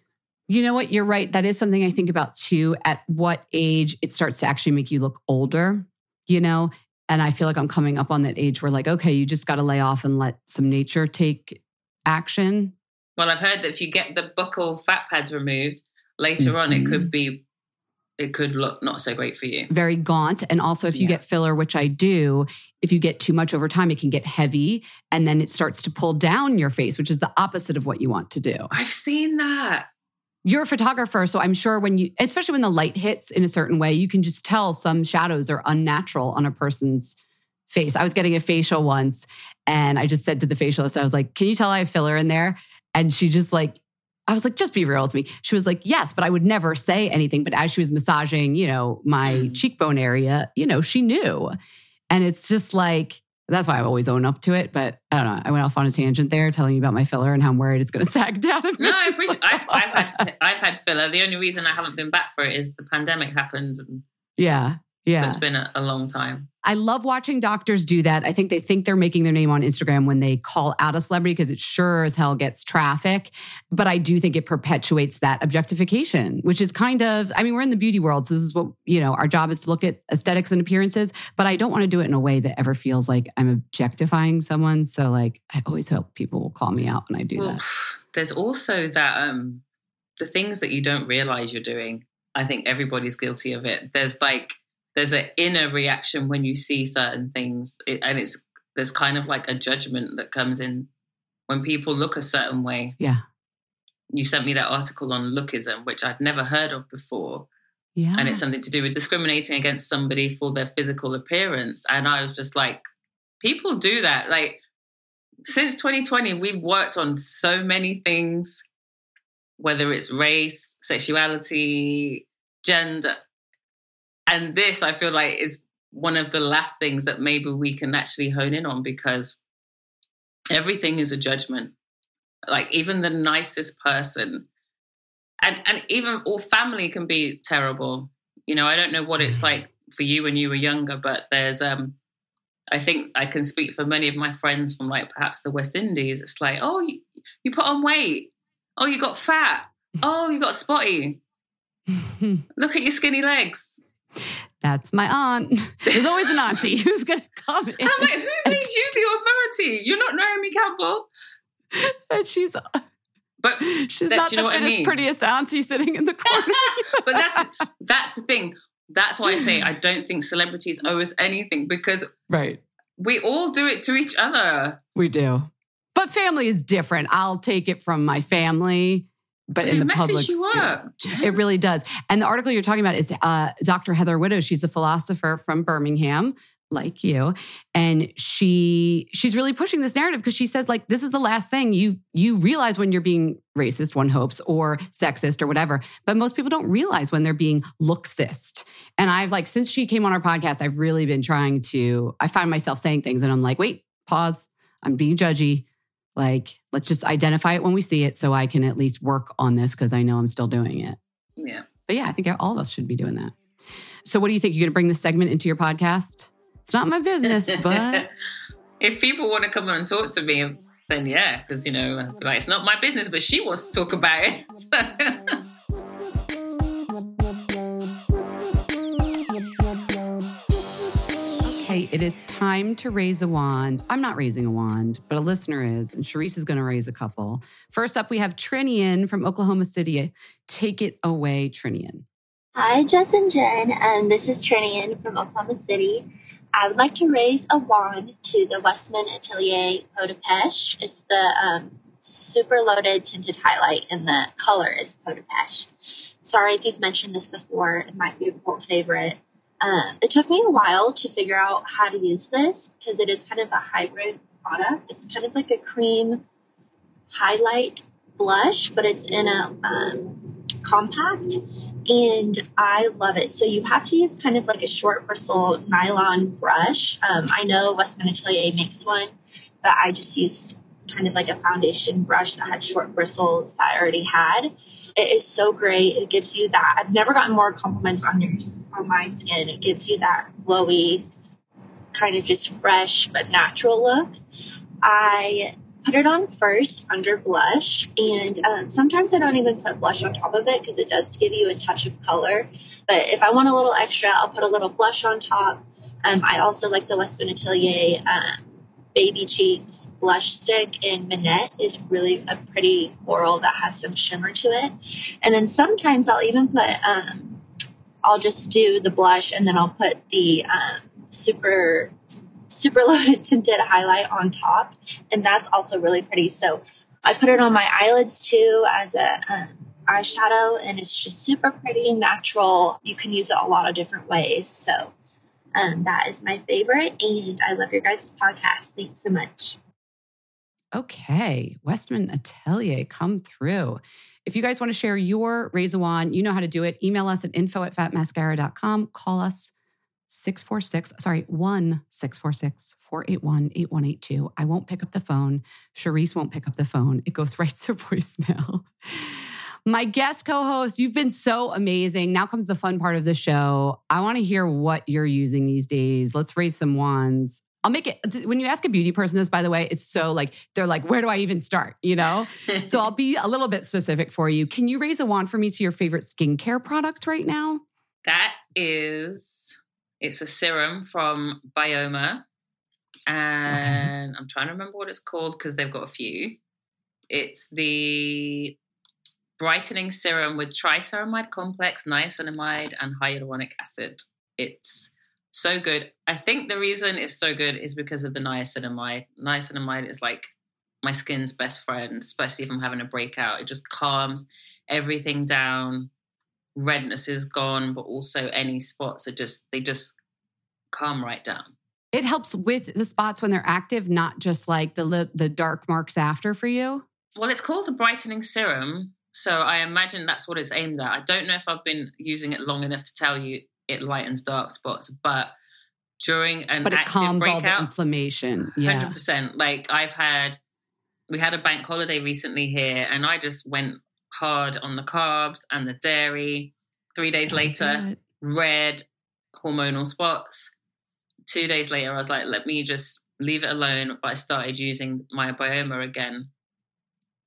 You know what? You're right. That is something I think about too. At what age it starts to actually make you look older. You know, And I feel like I'm coming up on that age where, like, okay, you just got to lay off and let some nature take action. Well, I've heard that if you get the buccal fat pads removed, later mm-hmm. on it could mm-hmm. be it could look not so great for you. Very gaunt. And also, if you yeah. get filler, which I do, if you get too much over time, it can get heavy and then it starts to pull down your face, which is the opposite of what you want to do. I've seen that. You're a photographer, so I'm sure when you, especially when the light hits in a certain way, you can just tell some shadows are unnatural on a person's face. I was getting a facial once and I just said to the facialist, I was like, Can you tell I have filler in there? And she just like I was like, just be real with me. She was like, yes, but I would never say anything. But as she was massaging, you know, my mm. cheekbone area, you know, she knew. And it's just like, that's why I always own up to it. But I don't know. I went off on a tangent there, telling you about my filler and how I'm worried it's going *laughs* to sag down. No, I appreciate. *laughs* I've, I've, had I've had filler. The only reason I haven't been back for it is the pandemic happened. yeah, yeah. So it's been a, a, long time. I love watching doctors do that. I think they think they're making their name on Instagram when they call out a celebrity because it sure as hell gets traffic. But I do think it perpetuates that objectification, which is kind of, I mean, we're in the beauty world. So this is what, you know, our job is to look at aesthetics and appearances. But I don't want to do it in a way that ever feels like I'm objectifying someone. So, like, I always hope people will call me out when I do well, that. There's also that, um, the things that you don't realize you're doing. I think everybody's guilty of it. There's like, there's an inner reaction when you see certain things. It, and it's there's kind of like a judgment that comes in when people look a certain way. Yeah. You sent me that article on lookism which i'd never heard of before. Yeah and it's something to do with discriminating against somebody for their physical appearance. And i was just like people do that. Like since 2020 we've worked on so many things whether it's race sexuality gender and this, I feel like, is one of the last things that maybe we can actually hone in on because everything is a judgment. Like even the nicest person, and and even all family can be terrible. You know, I don't know what it's mm-hmm. like for you when you were younger, but there's um I think I can speak for many of my friends from like perhaps the West Indies. It's like, oh, you, you put on weight. Oh, you got fat. Oh, you got spotty. *laughs* Look at your skinny legs. That's my aunt. *laughs* There's always an auntie *laughs* who's going to come in. I'm like, who made you the authority? You're not Naomi Campbell. *laughs* And she's, but she's that, not the fittest, I mean? prettiest auntie sitting in the corner. but that's that's the thing. That's why I say I don't think celebrities owe us anything because right, we all do it to each other. We do, but family is different. I'll take it from my family but in the public you up. *laughs* it really does. And the article you're talking about is uh, Dr. Heather Widdows. She's a philosopher from Birmingham, like you, and she she's really pushing this narrative because she says like this is the last thing you you realize when you're being racist, one hopes, or sexist or whatever. But most people don't realize when they're being looksist. And I've like since she came on our podcast, I've really been trying to. I find myself saying things, and I'm like, wait, pause. I'm being judgy. Like, let's just identify it when we see it so I can at least work on this because I know I'm still doing it. Yeah. But yeah, I think all of us should be doing that. So, what do you think? You're going to bring this segment into your podcast? It's not my business, *laughs* but. if people want to come on and talk to me, then yeah, because, you know, like, it's not my business, but she wants to talk about it. *laughs* it is time to raise a wand. I'm not raising a wand, but a listener is, and Charisse is going to raise a couple. First up, we have Trinian from Oklahoma City. Take it away, Trinian. Hi, Jess and Jen, and this is Trinian from Oklahoma City. I would like to raise a wand to the Westman Atelier Pêche. It's the um, super loaded tinted highlight, and the color is Pêche. Sorry if you've mentioned this before. It might be a cult favorite. Um, it took me a while to figure out how to use this because it is kind of a hybrid product. It's kind of like a cream highlight blush, but it's in a um, compact, and I love it. So you have to use kind of like a short bristle nylon brush. Um, I know Westman Atelier makes one, but I just used kind of like a foundation brush that had short bristles that I already had. It is so great. It gives you that. I've never gotten more compliments on your on my skin. It gives you that glowy, kind of just fresh but natural look. I put it on first under blush, and um, sometimes I don't even put blush on top of it because it does give you a touch of color. But if I want a little extra, I'll put a little blush on top. Um, I also like the Westman Atelier um, Baby Cheeks blush stick in Minette is really a pretty coral that has some shimmer to it. And then sometimes I'll even put, um, I'll just do the blush and then I'll put the um, super super *laughs* loaded tinted highlight on top, and that's also really pretty. So I put it on my eyelids too as a um, eyeshadow, and it's just super pretty natural. You can use it a lot of different ways. So um, that is my favorite, and I love your guys' podcast. Thanks so much. Okay, Westman Atelier, come through. If you guys want to share your a Wand, you know how to do it. Email us at info at fatmascara.com. Call us 646, sorry, 1 646 481 8182. I won't pick up the phone. Charisse won't pick up the phone. It goes *laughs* right to voicemail. My guest co host, you've been so amazing. Now comes the fun part of the show. I want to hear what you're using these days. Let's raise some wands. I'll make it when you ask a beauty person this, by the way, it's so like, they're like, where do I even start? You know? so I'll be a little bit specific for you. Can you raise a wand for me to your favorite skincare product right now? That is it's a serum from Byoma. And okay. I'm trying to remember what it's called because they've got a few. It's the brightening serum with triceramide complex, niacinamide, and hyaluronic acid. It's so good. I think the reason it's so good is because of the niacinamide. Niacinamide is like my skin's best friend, especially if I'm having a breakout. It just calms everything down redness is gone, but also any spots are just they just calm right down. It helps with the spots when they're active, not just like the the dark marks after for you. Well, it's called the brightening serum, so I imagine that's what it's aimed at. I don't know if I've been using it long enough to tell you it lightens dark spots, but during an but it active calms breakout, all the inflammation. Yeah, hundred percent. Like I've had, we had a bank holiday recently here, and I just went hard on the carbs and the dairy Three days later, red hormonal spots. Two days later, I was like, let me just leave it alone. But I started using my Byoma again.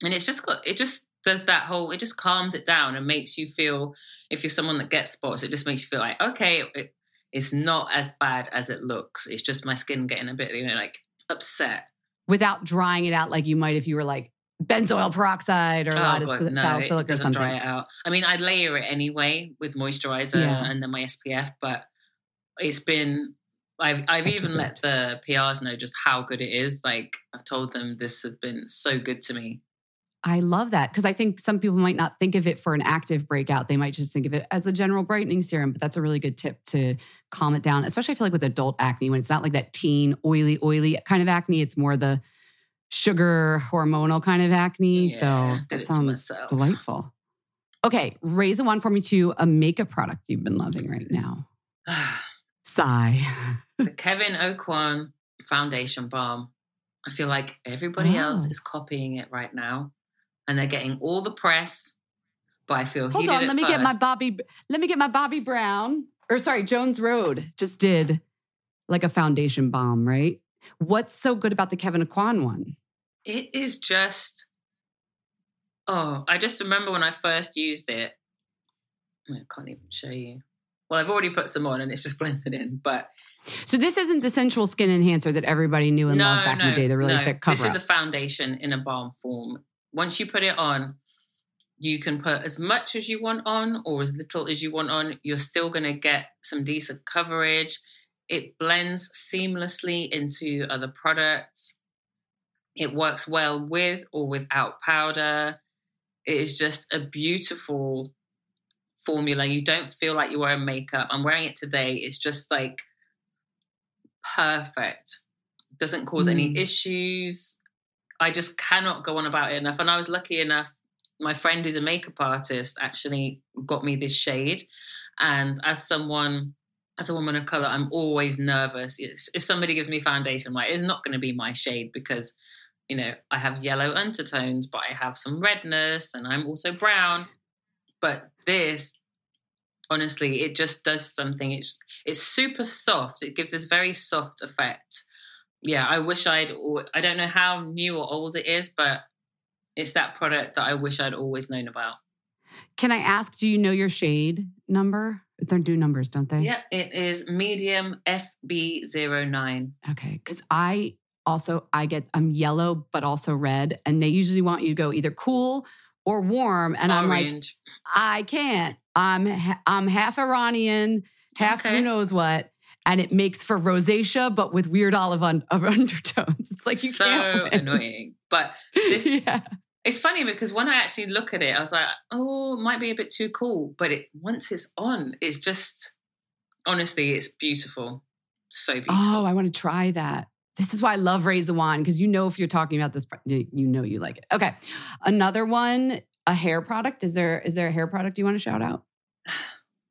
And it's just got, it just does that whole, it just calms it down and makes you feel, if you're someone that gets spots, it just makes you feel like, okay, it, it's not as bad as it looks. It's just my skin getting a bit, you know, like upset. Without drying it out like you might if you were like benzoyl peroxide or a oh, lot God, of no, salicylic or something. Dry it out. I mean, I'd layer it anyway with moisturizer yeah. and then my SPF, but it's been. I've I've That's even let the PRs know just how good it is. Like I've told them this has been so good to me. I love that because I think some people might not think of it for an active breakout. They might just think of it as a general brightening serum, but that's a really good tip to calm it down, especially I feel like with adult acne when it's not like that teen, oily, oily kind of acne. It's more the sugar hormonal kind of acne. Yeah, so that sounds delightful. Okay, raise a one for me to a makeup product you've been loving right now. *sighs* Sigh. the *laughs* Kevyn Aucoin foundation balm. I feel like everybody oh. else is copying it right now, and they're getting all the press. But I feel hold on. Let me first. get my Bobbi. Let me get my Bobbi Brown. Or sorry, Jones Road just did like a foundation balm, right? What's so good about the Kevyn Aucoin one? It is just, oh, I just remember when I first used it. I can't even show you. Well, I've already put some on and it's just *laughs* blended in, but. So this isn't the sensual skin enhancer that everybody knew and no, loved back no, in the day, the really no. thick cover. This is a foundation in a balm form. Once you put it on, you can put as much as you want on or as little as you want on. You're still going to get some decent coverage. It blends seamlessly into other products. It works well with or without powder. It is just a beautiful formula. You don't feel like you're wearing makeup. I'm wearing it today. It's just like perfect. Doesn't cause mm. any issues. I just cannot go on about it enough. And I was lucky enough, my friend who's a makeup artist actually got me this shade. And as someone, as a woman of color, I'm always nervous. If, somebody gives me foundation, like it's not going to be my shade because you know, I have yellow undertones, but I have some redness and I'm also brown. But this, honestly, it just does something. It's it's super soft. It gives this very soft effect. Yeah, I wish I'd. I don't know how new or old it is, but it's that product that I wish I'd always known about. Can I ask? Do you know your shade number? They do numbers, don't they? Yeah, it is medium FB09. Okay. Because I also I get I'm yellow but also red, and they usually want you to go either cool or warm, and I'm like, I can't. I'm I'm half Iranian, half Okay. who knows what, and it makes for rosacea, but with weird olive un- of *laughs* undertones. It's like you so can't. win. annoying. But *laughs* this yeah. it's funny because when I actually look at it, I was like, oh, it might be a bit too cool. But it once it's on, it's just honestly, it's beautiful. So beautiful. Oh, I want to try that. This is why I love Raise the Wand because you know if you're talking about this, you you know you like it. Okay, another one, a hair product. Is there is there a hair product you want to shout out? *sighs*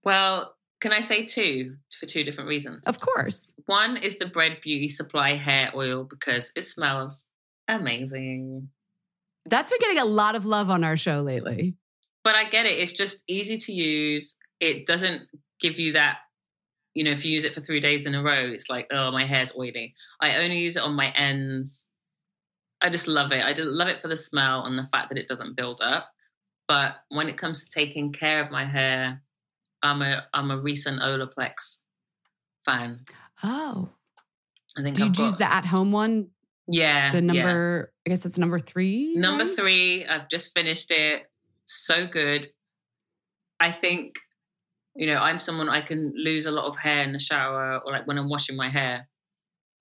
Well, can I say two for two different reasons? Of course. One is the Bread Beauty Supply hair oil because it smells amazing. That's been getting a lot of love on our show lately. But I get it. It's just easy to use. It doesn't give you that, you know, if you use it for three days in a row, it's like, oh, my hair's oily. I only use it on my ends. I just love it. I love it for the smell and the fact that it doesn't build up. But when it comes to taking care of my hair, I'm a I'm a recent Olaplex fan. Oh, I think do you I've use got, the at home one? yeah The yeah. number, I guess that's number three. Number three, I've just finished it. So good. I think, you know, I'm someone I can lose a lot of hair in the shower or like when I'm washing my hair.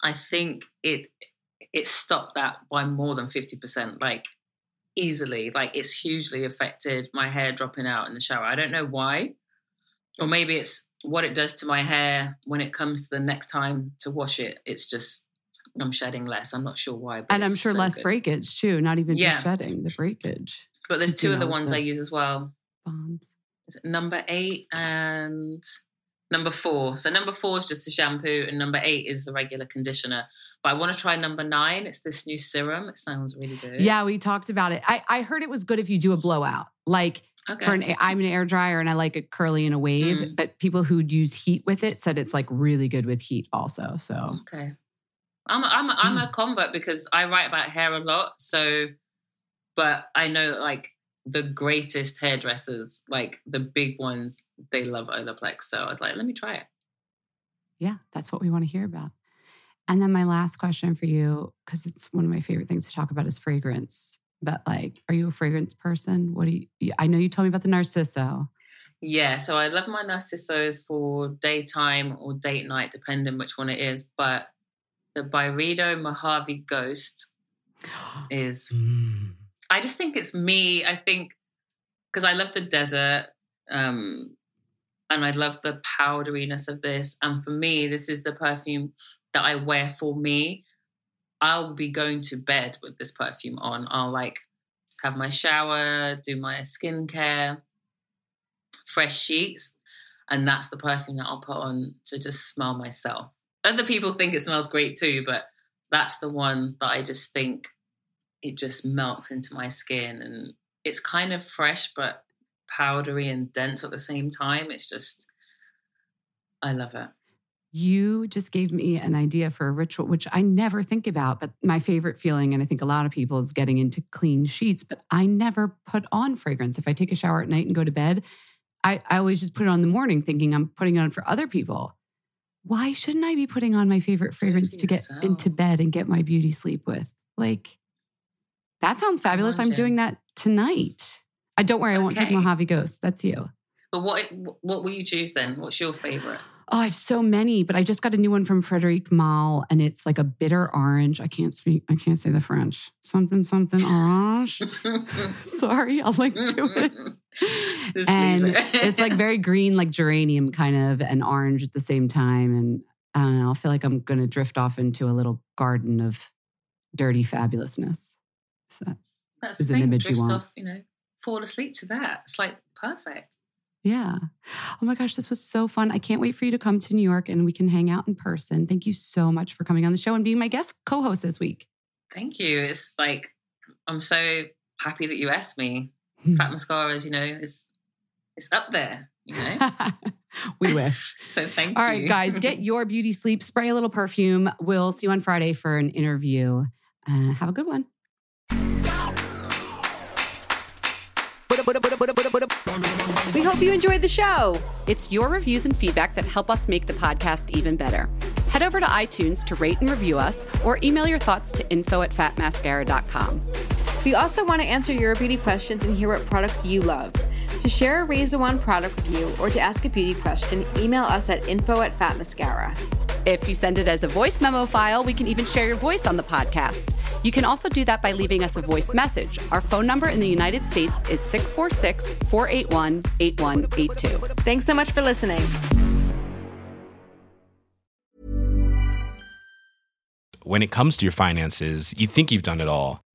I think it it stopped that by more than 50%, like easily. Like it's hugely affected my hair dropping out in the shower. I don't know why. Or maybe it's what it does to my hair when it comes to the next time to wash it. It's just I'm shedding less. I'm not sure why. But And I'm sure so less good. breakage too. Not even Yeah. just shedding, the breakage But there's two of the ones I use as well. bonds. Is it number eight and number four. So number four is just a shampoo, and number eight is the regular conditioner. But I want to try number nine. It's this new serum. It sounds really good. Yeah, we talked about it. I, I heard it was good if you do a blowout. Like Okay. for an, I'm an air dryer and I like it curly in a wave, Mm. but people who use heat with it said it's like really good with heat also. So okay. I'm a, I'm a, I'm a convert because I write about hair a lot. So, but I know like the greatest hairdressers, like the big ones, they love Olaplex. So I was like, let me try it. yeah, that's what we want to hear about. And then my last question for you, because it's one of my favorite things to talk about is fragrance. But like, are you a fragrance person? What do you, I know you told me about the Narciso. Yeah, so I love my Narcissos for daytime or date night, depending which one it is. But the Byredo Mojave Ghost *gasps* is, Mm. I just think it's me. I think because I love the desert um, and I love the powderiness of this. And for me, this is the perfume that I wear for me. I'll be going to bed with this perfume on. I'll like have my shower, do my skincare, fresh sheets, and that's the perfume that I'll put on to just smell myself. Other people think it smells great too, but that's the one that I just think it just melts into my skin and it's kind of fresh but powdery and dense at the same time. It's just I love it. You just gave me an idea for a ritual, which I never think about. But my favorite feeling, and I think a lot of people, is getting into clean sheets. But I never put on fragrance. If I take a shower at night and go to bed, I, I always just put it on in the morning, thinking I'm putting it on for other people. Why shouldn't I be putting on my favorite fragrance to get yourself. into bed and get my beauty sleep with? Like, that sounds fabulous. I'm doing that tonight. I don't worry, I won't take Mojave Ghost. That's you. But what what will you choose then? What's your favorite? Oh, I have so many, but I just got a new one from Frederic Malle, and it's like a bitter orange. I can't speak. I can't say the French. Something something orange. *laughs* Sorry, I'll link to it. *laughs* And it's like very green, like geranium kind of, and orange at the same time. And I don't know. I feel like I'm going to drift off into a little garden of dirty fabulousness. So, That's is the an image you want. off, you know, fall asleep to that. It's like perfect. Yeah. Oh my gosh, this was so fun. I can't wait for you to come to New York and we can hang out in person. Thank you so much for coming on the show and being my guest co host this week. Thank you. It's like I'm so happy that you asked me. Hmm. Fat mascaras, you know, it's it's up there, you know. *laughs* we wish. *laughs* so thank All you. right, guys, get *laughs* your beauty sleep. Spray a little perfume. We'll see you on Friday for an interview. Uh, have a good one. We hope you enjoyed the show. It's your reviews and feedback that help us make the podcast even better. Head over to iTunes to rate and review us or email your thoughts to info at fatmascara.com. We also want to answer your beauty questions and hear what products you love. To share a Raise the Wand product review or to ask a beauty question, email us at info at fatmascara. If you send it as a voice memo file, we can even share your voice on the podcast. You can also do that by leaving us a voice message. Our phone number in the United States is 646 481 8182. Thanks so much for listening. When it comes to your finances, you think you've done it all.